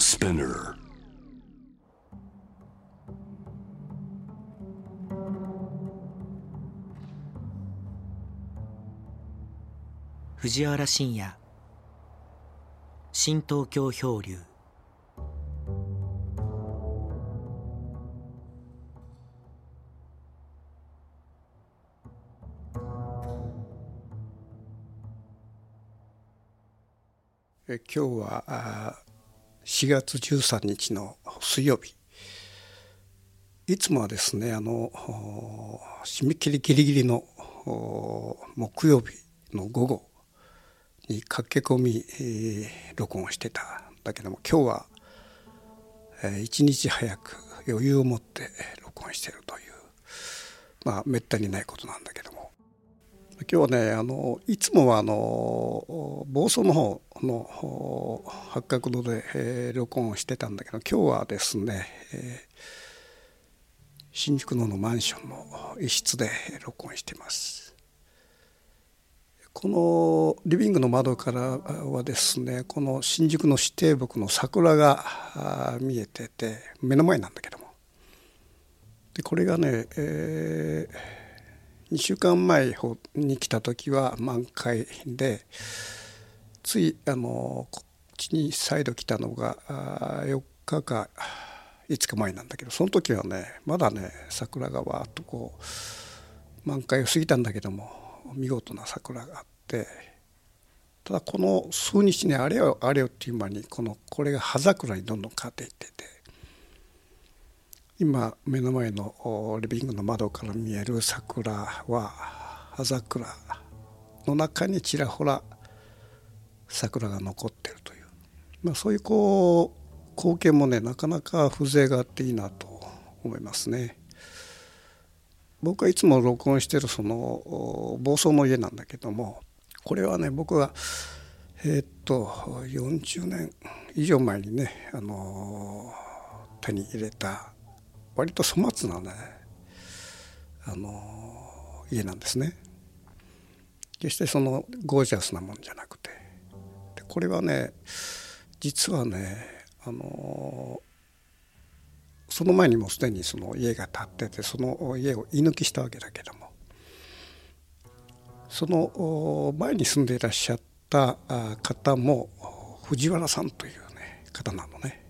Spinner. 藤原信也新東京漂流え今日はあ4月13日の水曜日。いつもはですねあの締め切りギリギリの木曜日の午後に駆け込み、えー録音してたんだけども今日は、えー一日早く余裕を持って録音してるというまあめったにないことなんだけど今日はねあのいつもはあの房総の方の八角堂で、えー録音をしてたんだけど今日はですね、えー新宿のマンションの一室で録音してます。このリビングの窓からはですねこの新宿の指定木の桜が見えてて目の前なんだけどもでこれがね、え2週間前に来た時は満開でついあのこっちに再度来たのが4日か5日前なんだけどその時はねまだね桜がわーっとこう満開を過ぎたんだけども見事な桜があってただこの数日ねあれよあれよっていう間にこのこれが葉桜にどんどん変わっていってて今目の前のリビングの窓から見える桜は葉桜の中にちらほら桜が残ってるという、まあ、そういうこう光景もねなかなか風情があっていいなと思いますね。僕はいつも録音してるそのお房総の家なんだけどもこれはね僕がえーっと40年以上前にね、あの手に入れた割と粗末なね、あの家なんですね。決してそのゴージャスなもんじゃなくて。でこれはね実はねあのその前にもすでにその家が建っててその家を居抜きしたわけだけども。その前に住んでいらっしゃった方も藤原さんというね方なのね。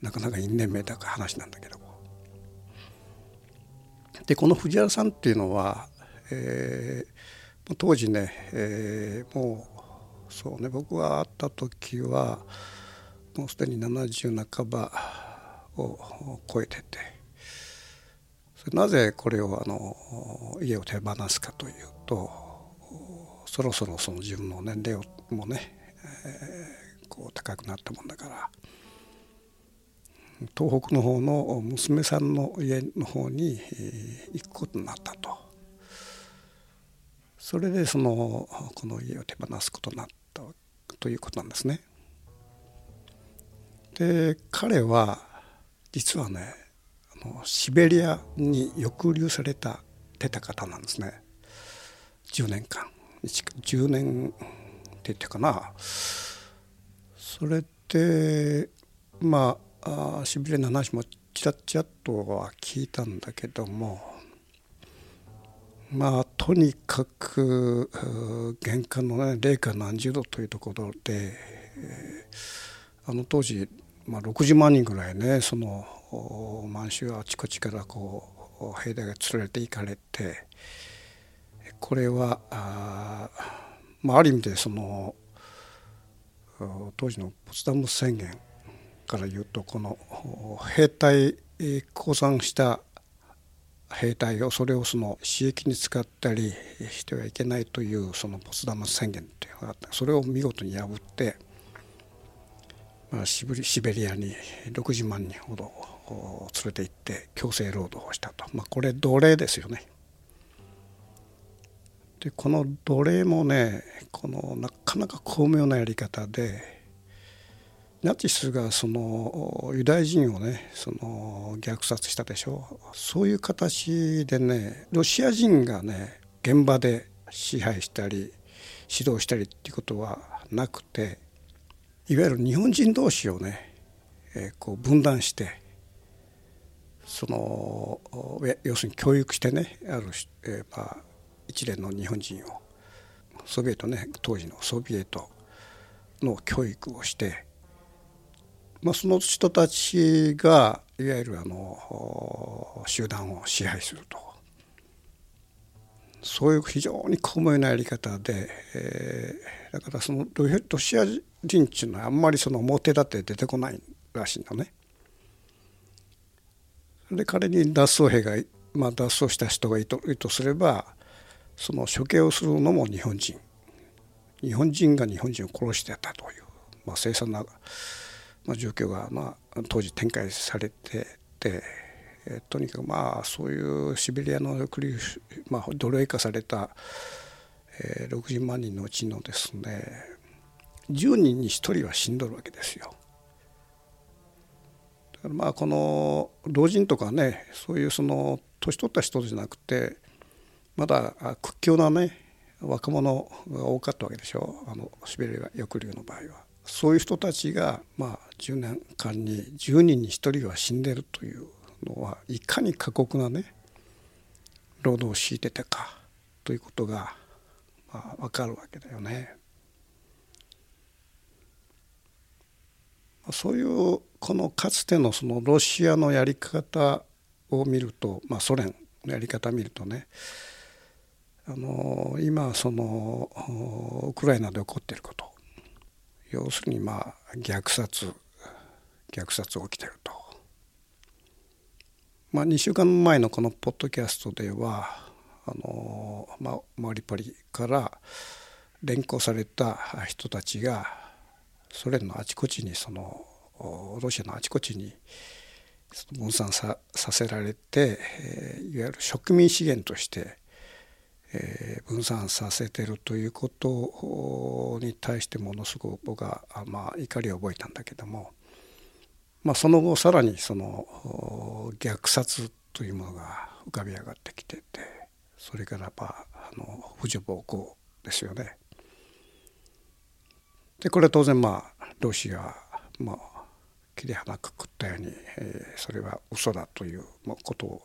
なかなか因縁めいた話なんだけども。でこの藤原さんっていうのは、えー当時ね、えーもうそうね僕が会った時はもうすでに70半ばを超えててそれなぜこれをあの家を手放すかというとそろそろその自分の年齢もね、えーこう高くなったもんだから。東北の方の娘さんの家の方に行くことになったと。それでそのこの家を手放すことになったということなんですね。で彼は実はねあのシベリアに抑留されたてた方なんですね10年間10年って言ってかなそれでまああシベリアの話もちらちらとは聞いたんだけどもまあとにかく玄関のね零下何十度というところで、えーあの当時、まあ、60万人ぐらいねその満州あちこちからこう兵隊が連れて行かれてこれはあ,、まあ、ある意味でその当時のポツダム宣言から言うとこの兵隊降参した兵隊をそれをその私益に使ったりしてはいけないというそのポツダム宣言というのがあったそれを見事に破って、まあ、シベリアに60万人ほど連れて行って強制労働をしたと、まあ、これ奴隷ですよね。でこの奴隷もねこのなかなか巧妙なやり方でナチスがそのユダヤ人をねその虐殺したでしょそういう形でねロシア人がね現場で支配したり指導したりっていうことはなくていわゆる日本人同士をね、えー、こう分断してその要するに教育してねある、えー、まあ一連の日本人をソビエトね当時のソビエトの教育をして、まあ、その人たちがいわゆるあの集団を支配するとそういう非常に巧妙なやり方で、えー、だからそのロシア人っていうのはあんまりその表立って出てこないらしいのね。で仮に脱走兵が、まあ、脱走した人がいるとすればその処刑をするのも日本人日本人が日本人を殺してたという、まあ、凄惨な、まあ、状況が、まあ、当時展開されてて、えとにかくまあそういうシベリアの抑留、まあ、奴隷化された、えー、60万人のうちのですね10人に1人は死んどるわけですよ。だからまあこの老人とかねそういうその年取った人じゃなくてまだ屈強なね若者が多かったわけでしょあのシベリア抑留の場合は。そういう人たちがまあ10年間に10人に1人は死んでるというのはいかに過酷なね労働を強いてたかということがまあ分かるわけだよね。そういうこのかつてのそのロシアのやり方を見ると、まあ、ソ連のやり方を見るとねあの今そのウクライナで起こっていること要するにまあ虐殺虐殺起きてると。まあ、2週間前のこのポッドキャストではあの、まあ、マリポリから連行された人たちがソ連のあちこちにそのロシアのあちこちに分散させられて、いわゆる植民資源としてえー、分散させてるということに対してものすごく僕は、まあ、怒りを覚えたんだけども、まあ、その後さらにその虐殺というものが浮かび上がってきててそれからまああの婦女暴行ですよね。でこれは当然まあロシアまあ切り花くくったように、えー、それは嘘だということを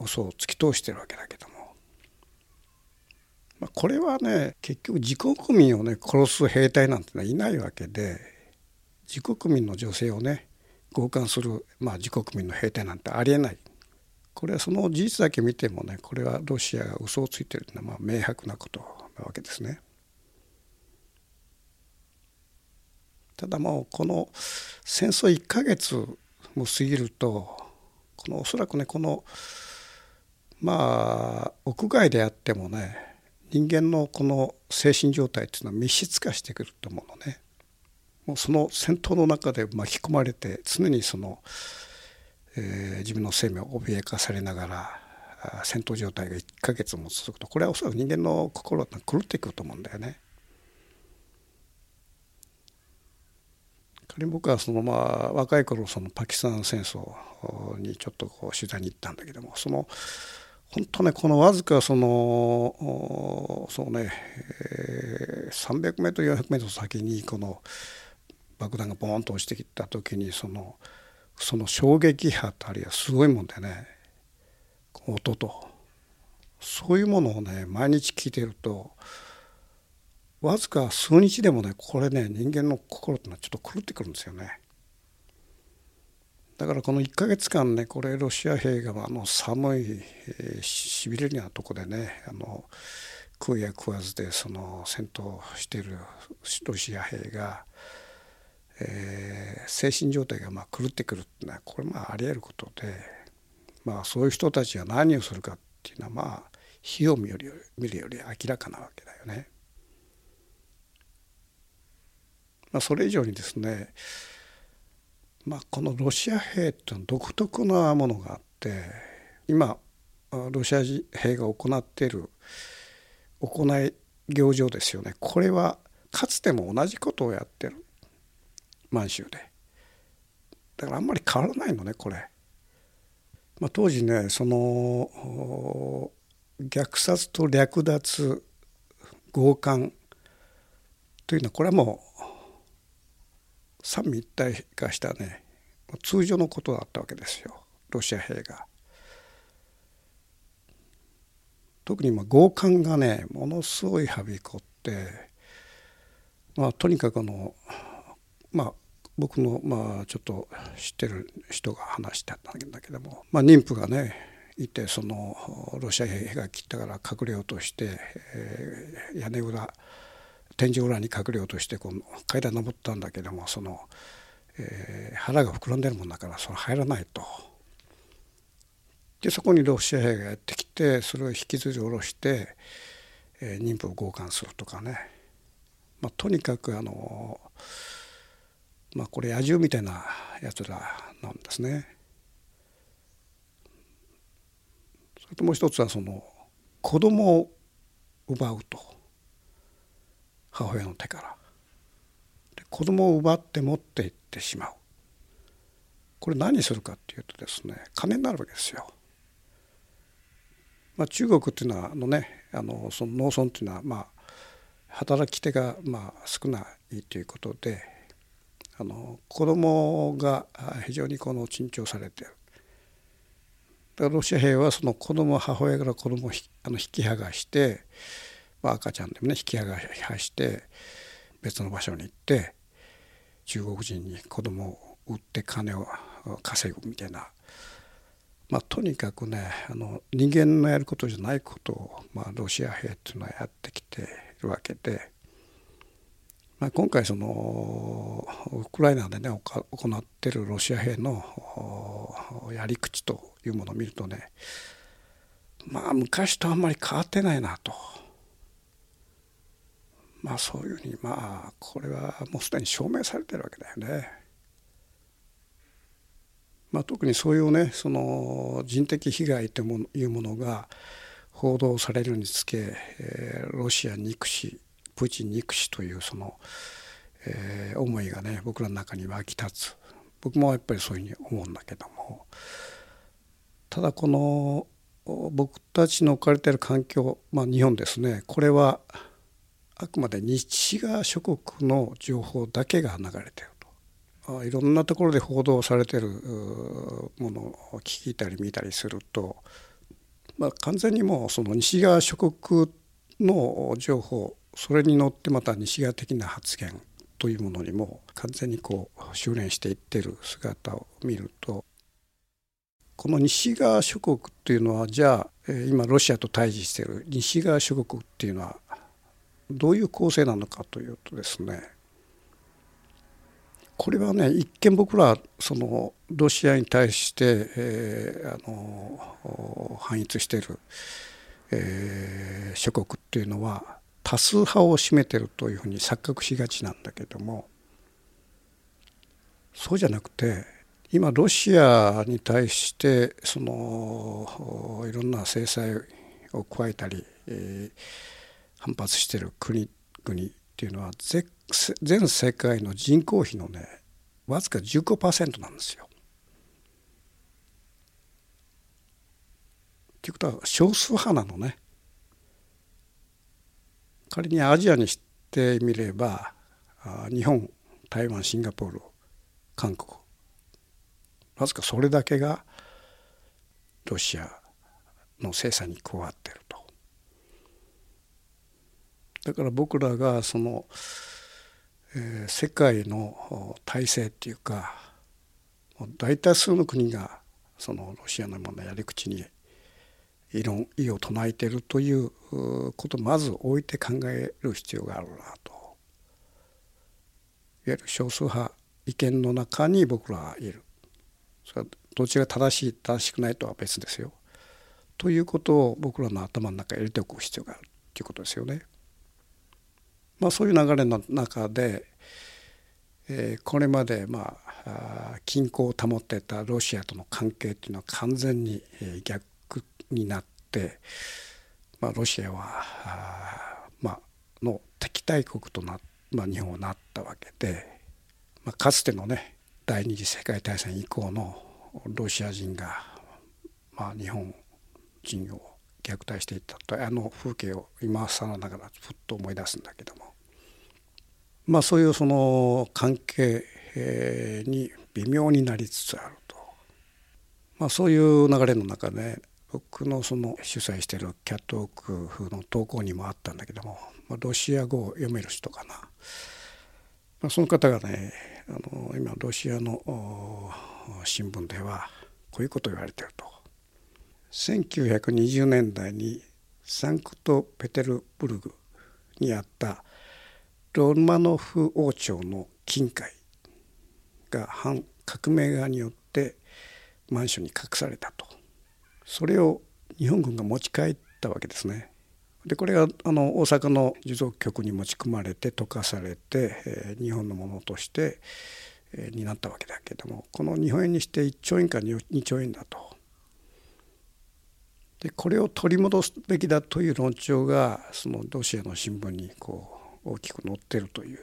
嘘を突き通してるわけだけどもまあ、これはね結局自国民をね殺す兵隊なんてのはいないわけで自国民の女性をね強姦する、まあ、自国民の兵隊なんてありえない。これはその事実だけ見てもねこれはロシアが嘘をついてるのはまあ明白なことなわけですね。ただもうこの戦争1ヶ月も過ぎるとこのおそらくねこのまあ屋外であってもね人間のこの精神状態っていうのは密室化してくると思うのね。もうその戦闘の中で巻き込まれて常にその、えー、自分の生命を脅かされながら戦闘状態が1ヶ月も続くとこれはおそらく人間の心は狂っていくと思うんだよね。仮に僕はそのまあ若い頃そのパキスタン戦争にちょっとこう取材に行ったんだけどもその本当ねこのわずかそのそうね、えー、300メートル400メートル先にこの爆弾がボーンと落ちてきた時にそのその衝撃波たりはすごいもんでね音とそういうものをね毎日聞いてるとわずか数日でもねこれね人間の心ってのはちょっと狂ってくるんですよね。だからこの1ヶ月間ねこれロシア兵があの寒い、えー、しびれるようなとこでねあの食うや食わずでその戦闘しているロシア兵が、えー、精神状態がまあ狂ってくるっていうのはこれまあありえることで、まあ、そういう人たちが何をするかっていうのはまあ火を見るより見るより明らかなわけだよね。まあ、それ以上にですねまあ、このロシア兵っていうのは独特なものがあって今ロシア兵が行っている行い行場ですよね。これはかつても同じことをやってる。満州で。だからあんまり変わらないのねこれ。まあ、当時ねその虐殺と略奪強姦というのはこれはもう三位一体化したね通常のことだったわけですよロシア兵が。特にまあ強姦がねものすごいはびこって、まあ、とにかくあのまあ僕のまあちょっと知ってる人が話してたんだけども、まあ、妊婦がねいてそのロシア兵が来たから隠れようとして、えー、屋根裏天井裏に隠れようとしてこの階段登ったんだけどもその、えー、腹が膨らんでるもんだからそれ入らないと。でそこにロシア兵がやってきてそれを引きずり下ろして、えー、妊婦を強姦するとかね、まあ、とにかくあのまあこれ野獣みたいなやつらなんですね。それともう一つはその子供を奪うと母親の手から。で子供を奪って持っていってしまう。これ何するかっていうとですね金になるわけですよ。まあ、中国っていうのはあのねあのその農村っていうのはまあ働き手がまあ少ないということであの子供が非常にこの珍重されている。だからロシア兵はその子供母親から子供をあの引き剥がして、まあ、赤ちゃんでもね引き剥がして別の場所に行って中国人に子供を売って金を稼ぐみたいな、まあ、とにかくねあの人間のやることじゃないことを、まあ、ロシア兵っていうのはやってきてるわけで。まあ、今回そのウクライナでね行っているロシア兵のやり口というものを見るとねまあ昔とあんまり変わってないなとまあそういうふうにまあこれはもうすでに証明されてるわけだよね。まあ、特にそういうねその人的被害というものが報道されるにつけ、えー、ロシア憎しプーチン憎しというその、えー、思いがね僕らの中に湧き立つ。僕もやっぱりそういうふうに思うんだけども。ただこの僕たちの置かれている環境、まあ、日本ですね。これはあくまで西側諸国の情報だけが流れていると。いろんなところで報道されているものを聞いたり見たりすると、まあ、完全にもうその西側諸国の情報それに乗ってまた西側的な発言というものにも完全にこう修練していってる姿を見るとこの西側諸国っていうのはじゃあ今ロシアと対峙している西側諸国っていうのはどういう構成なのかというとですねこれはね一見僕らそのロシアに対して、えー、あの反逸している、えー、諸国っていうのは多数派を占めてるというふうに錯覚しがちなんだけどもそうじゃなくて今ロシアに対してそのいろんな制裁を加えたり、えー、反発してる国々っていうのは全世界の人口比のねわずか15%なんですよ。ということは少数派なのね。仮にアジアにしてみれば日本台湾シンガポール韓国わずかそれだけがロシアの制裁に加わってる。だから僕らがその、えー、世界の体制っていうか大多数の国がそのロシアのものやり口に異論異を唱えているということをまず置いて考える必要があるなと。いわゆる少数派意見の中に僕らはいる。それはどっちが正しい正しくないとは別ですよ。ということを僕らの頭の中に入れておく必要があるということですよね。まあそういう流れの中で、えー、これまでまあ均衡を保ってたロシアとの関係っていうのは完全に逆になって、まあ、ロシアはあまあ、の敵対国とな、まあ、日本はなったわけで、まあ、かつてのね第二次世界大戦以降のロシア人が、まあ、日本人を虐待していたとあの風景を今更ながらふっと思い出すんだけども。まあそういうその関係、に微妙になりつつあると、まあ、そういう流れの中で僕のその主催してるキャットウォークの投稿にもあったんだけども、まあ、ロシア語を読める人かな、まあ、その方がねあの今ロシアの新聞ではこういうことを言われてると。1920年代にサンクトペテルブルグにあったロマノフ王朝の金塊が反革命側によって満州に隠されたとそれを日本軍が持ち帰ったわけですね。でこれがあの大阪の持続局に持ち込まれて溶かされて、えー、日本のものとして、えー、になったわけだけどもこの日本円にして1兆円か2兆円だと。でこれを取り戻すべきだという論調がそのロシアの新聞にこう大きく載ってるという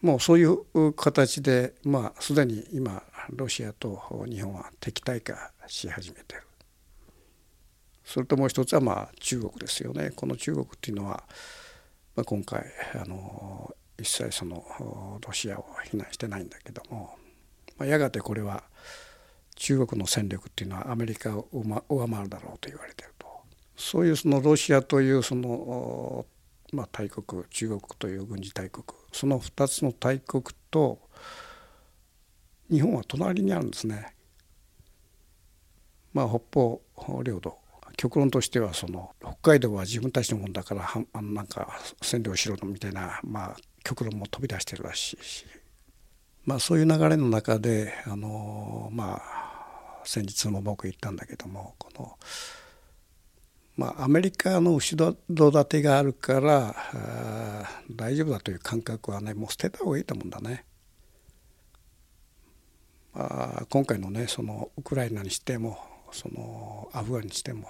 もうそういう形でまあすでに今ロシアと日本は敵対化し始めてる。それともう一つはまあ中国ですよね。この中国っていうのは、まあ、今回あの一切そのロシアを非難してないんだけども、まあ、やがてこれは中国の戦力っていうのはアメリカを上回るだろうと言われてると。そういうそのロシアというその、まあ、大国中国という軍事大国その2つの大国と日本は隣にあるんですね。まあ、北方領土。極論としてはその北海道は自分たちのもんだからはあなんか占領しろみたいな、まあ、極論も飛び出してるらしいし、まあ、そういう流れの中であのまあ先日も僕言ったんだけどもこの、まあ、アメリカの後ろ盾があるから大丈夫だという感覚はねもう捨てた方がいいと思うんだね。まあ今回のねそのウクライナにしてもそのアフガンにしても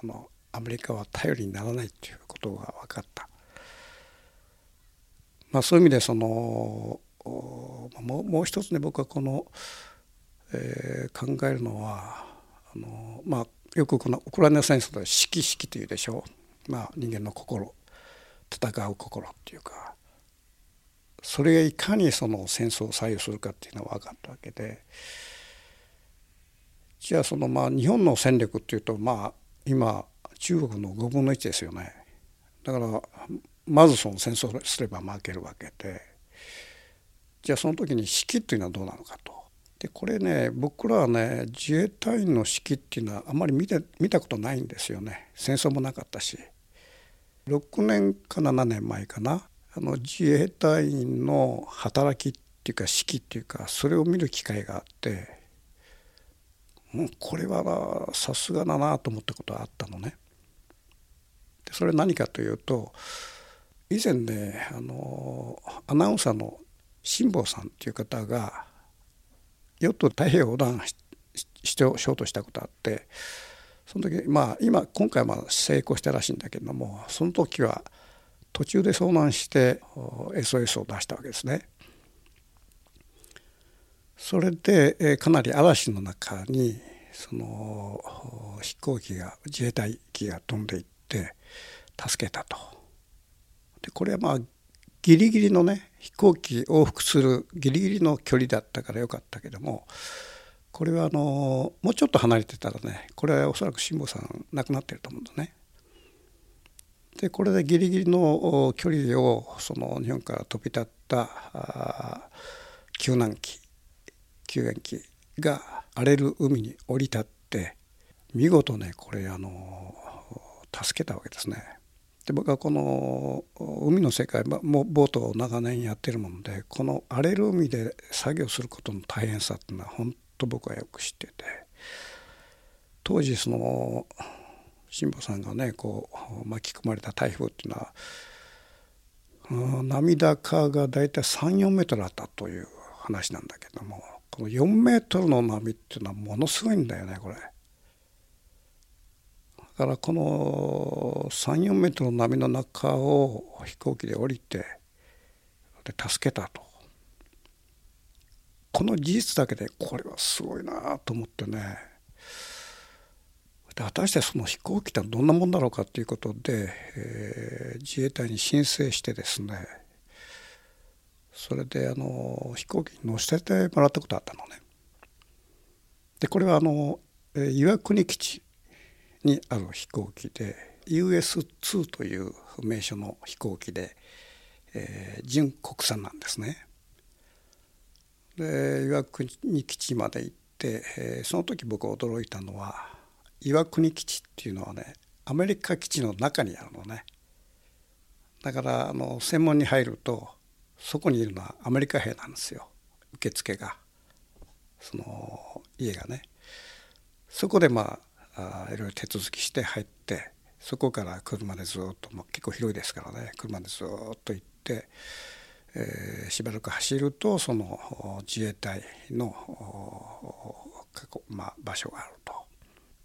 あのアメリカは頼りにならないということが分かった。まあ、そういう意味でそのもう一つね僕はこの、えー、考えるのはあの、まあ、よくこのウクライナ戦争で「士気士気」というでしょう、まあ、人間の心戦う心っていうか。それがいかにその戦争を左右するかっていうのは分かったわけで。じゃあそのまあ日本の戦力っていうとまあ今中国の5分の1ですよね。だからまずその戦争すれば負けるわけで。じゃあその時に指揮っていうのはどうなのかと。でこれね僕らはね自衛隊員の指揮っていうのはあんまり見て見たことないんですよね。戦争もなかったし。6年か7年前かな。あの自衛隊員の働きっていうか指揮っていうかそれを見る機会があってもうこれはさすがだなと思ったことがあったのね。でそれ何かというと以前ねあのアナウンサーの辛坊さんっていう方がヨット太平洋横断しようとしたことあってその時まあ今今回は成功したらしいんだけどもその時は途中で遭難して SOS を出したわけですね。それでかなり嵐の中にその飛行機が自衛隊機が飛んでいって助けたと。でこれはまあギリギリのね飛行機往復するギリギリの距離だったからよかったけどもこれはあのもうちょっと離れてたらねこれはおそらく辛坊さん亡くなってると思うんだね。でこれでギリギリの距離をその日本から飛び立った救難機救援機が荒れる海に降り立って見事ねこれあの助けたわけですね。で僕はこの海の世界もボートを長年やってるものでこの荒れる海で作業することの大変さっていうのは本当僕はよく知ってて当時その辛坊さんがねこう巻き込まれた台風っていうのは波高が大体34メートルあったという話なんだけどもこの4メートルの波っていうのはものすごいんだよねこれ。からこの34メートルの波の中を飛行機で降りてで助けたと。この事実だけでこれはすごいなと思ってね。で果たしてその飛行機ってどんなもんだろうかということで、えー、自衛隊に申請してですね。それであの飛行機に乗せてもらったことあったのね。でこれはあの岩国基地。にある飛行機で US2 という名称の飛行機で、えー、純国産なんですね。で岩国基地まで行って、えー、その時僕驚いたのは岩国基地っていうのはねアメリカ基地の中にあるのね。だからあの専門に入るとそこにいるのはアメリカ兵なんですよ受付がその家がね。そこでまああいろいろ手続きして入ってそこから車でずっと、まあ、結構広いですからね車でずっと行って、えー、しばらく走るとその自衛隊の、まあ、場所があると。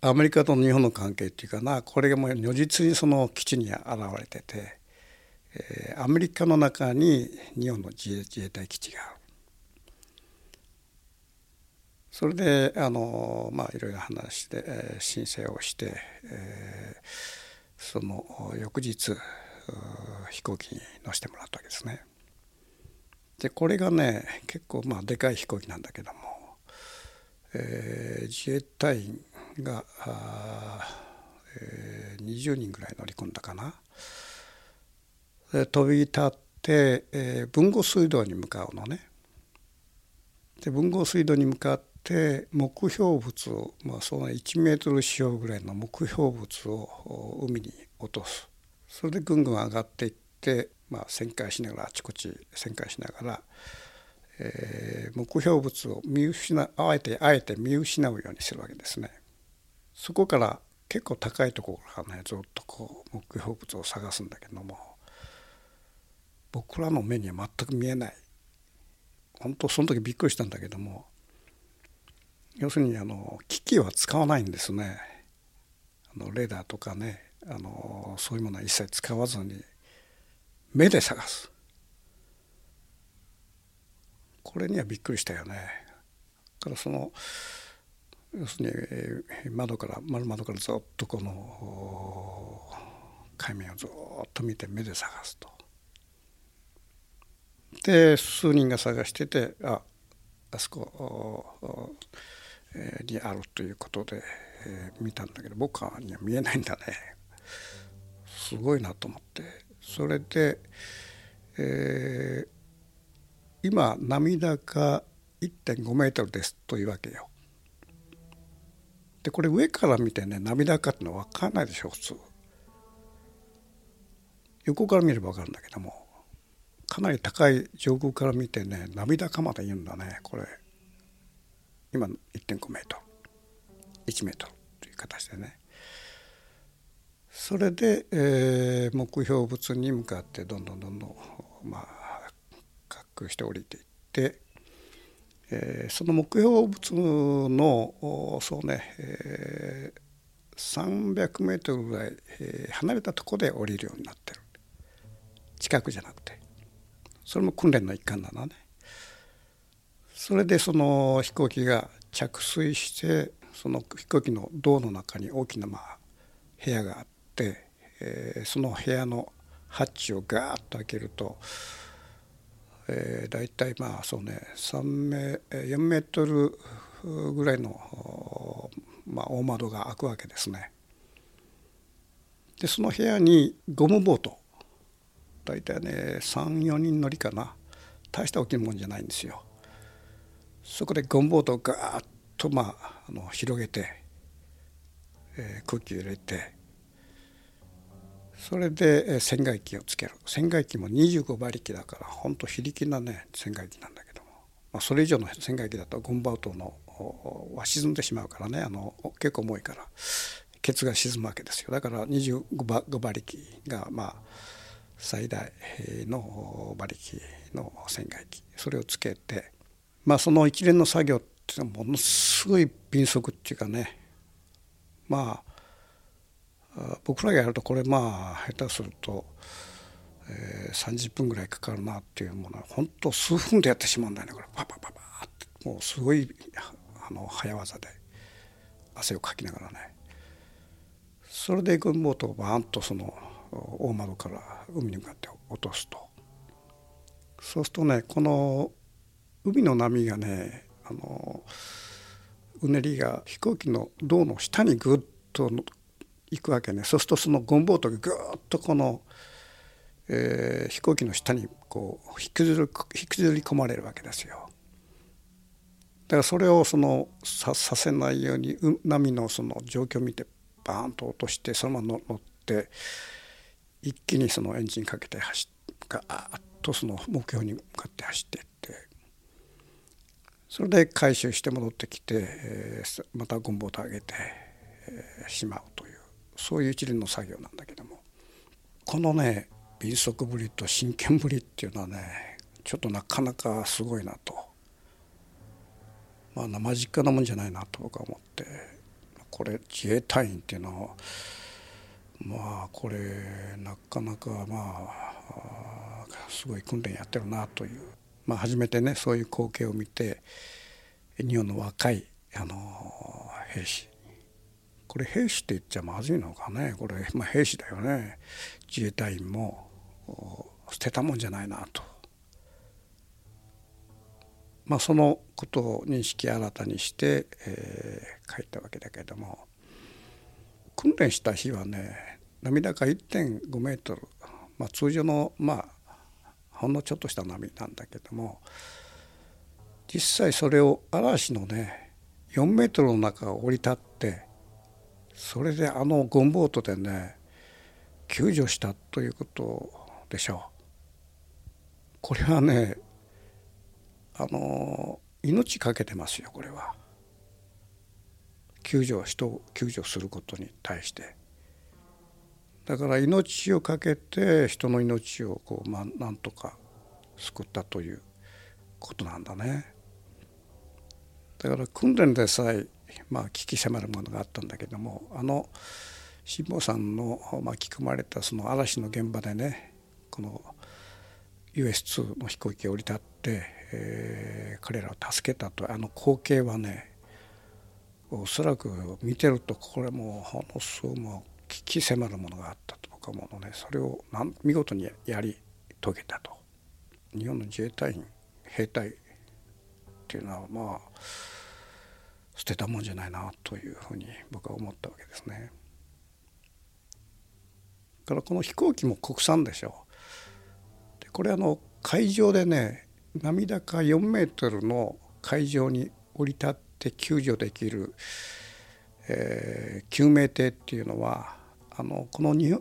アメリカと日本の関係っていうかなこれがもう如実にその基地に現れてて、えー、アメリカの中に日本の自衛隊基地がある。それであのまあいろいろ話して、えー、申請をして、えー、その翌日飛行機に乗せてもらったわけですね。でこれがね結構まあでかい飛行機なんだけども、えー、自衛隊員がえー、20人ぐらい乗り込んだかな。で飛び立って、えー、豊後水道に向かうのね。で豊後水道に向かって目標物を、まあ、その1メートル四方ぐらいの目標物を海に落とすそれでぐんぐん上がっていって、まあ、旋回しながらあちこち旋回しながら、えー、目標物を見失うあえてあえて見失うようにするわけですね。そこから結構高いところからねずっとこう目標物を探すんだけども僕らの目には全く見えない本当その時びっくりしたんだけども要するにあの機器は使わないんですねあのレーダーとかねあのそういうものは一切使わずに目で探すこれにはびっくりしたよね。からその要するに窓から丸窓からずっとこの海面をずっと見て目で探すと。で数人が探しててああそこにあるということで、えー、見たんだけど僕には見えないんだねすごいなと思ってそれで、えー、今波高1.5メートルですというわけよ。でこれ上から見てね波高ってのは分かんないでしょ普通。横から見れば分かるんだけどもかなり高い上空から見てね波高まで言うんだねこれ今の1.5メートル1メートルという形でね。それで、えー、目標物に向かってどんどんどんどんまあ滑空して降りていって、えー、その目標物のそうね、えー、300メートルぐらい、えー、離れたところで降りるようになってる。近くじゃなくて。それも訓練の一環だなね。それでその飛行機が着水してその飛行機の胴の中に大きなまあ部屋があって、えー、その部屋のハッチをガーッと開けると、えー、大体まあそうね3メ4メートルぐらいの、まあ、大窓が開くわけですね。でその部屋にゴムボート大体ね34人乗りかな大した大きいもんじゃないんですよ。そこでゴムボートをガーッと、まあ、あの広げて、えー、空気を入れてそれで洗外機をつける洗外機も25馬力だから本当非力なね洗外機なんだけども、まあ、それ以上の洗外機だとゴムボートのは沈んでしまうからね。あの結構重いからケツが沈むわけですよ。だから25馬馬力がまあ最大の馬力の洗外機。それをつけてまあその一連の作業っていうのはものすごい敏速っていうかね。まあ僕らがやるとこれまあ下手すると、えー、30分ぐらいかかるなっていうものは本当数分でやってしまうんだよねこれ。パパパパって。もうすごいあの早業で汗をかきながらね。それで軍ボートをバーンとその大窓から海に向かって落とすと。そうするとねこの海の波がねあのうねりが飛行機の胴の下にぐっと行くわけねそうするとそのゴンボートがぐっとこの、えー、飛行機の下にこう引きずり引きずり込まれるわけですよ。だからそれをそのささせないように波のその状況を見てバーンと落としてそのまま乗って一気にそのエンジンかけて走ガーッとその目標に向かって走ってそれで回収して戻ってきて、えー、またゴンボート上げて、えー、しまうというそういう一連の作業なんだけども。このね敏速ぶりと真剣ぶりっていうのはねちょっとなかなかすごいなと。まあ生実家なもんじゃないなと僕は思ってこれ自衛隊員っていうのはまあこれなかなかまあすごい訓練やってるなという、まあ、初めてねそういう光景を見て日本の若いあの兵士。これ兵士って言っちゃまずいのかね？これ、まあ、兵士だよね。自衛隊員も捨てたもんじゃないなと、まあ、そのことを認識新たにして、えー、書いたわけだけれども。訓練した日はね波高1.5メートル、まあ、通常のまあほんのちょっとした波なんだけども実際それを嵐のね4メートルの中を降り立ってそれであのゴンボートでね救助したということでしょう。これはねあの命かけてますよこれは。救助人を救助することに対してだから命を懸けて人の命をこう、まあ、なんとか救ったということなんだね。だから訓練でさえまあ危機迫るものがあったんだけどもあの辛坊さんの巻き込まれたその嵐の現場でねこの US2 の飛行機が降り立って、えー、彼らを助けたとあの光景はねおそらく見てるとこれもほのすごも危機迫るものがあったと僕は思うねそれを見事にやり遂げたと日本の自衛隊員兵隊っていうのはまあ捨てたもんじゃないなというふうに僕は思ったわけですね。からこの飛行機も国産でしょう。でこれあの海上でね波高4メートルの海上に降り立って救助できる、えー、救命艇っていうのはあのこの日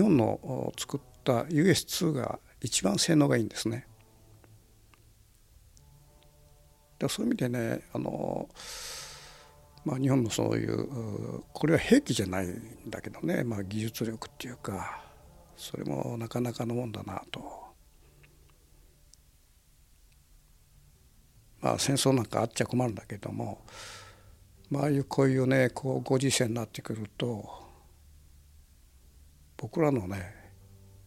本の作った US2 が一番性能がいいんですね。そういう意味でねあのまあ、日本のそういうこれは兵器じゃないんだけどね、まあ、技術力っていうかそれもなかなかのもんだなと。まあ戦争なんかあっちゃ困るんだけども、まああいうこういうねこうご時世になってくると僕らのね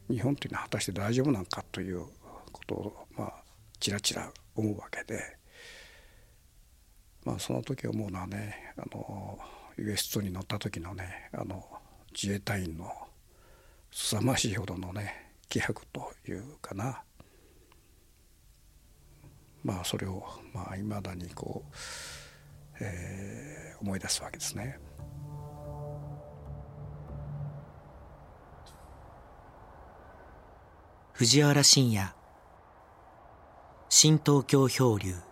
日本っていうのは果たして大丈夫なのかということをまあちらちら思うわけで。まあ、その時思うのはねあの US2 に乗った時のねあの自衛隊員の凄ましいほどのね気迫というかなまあそれをまあ未だにこう、えー、思い出すわけですね。藤原信也。新東京漂流。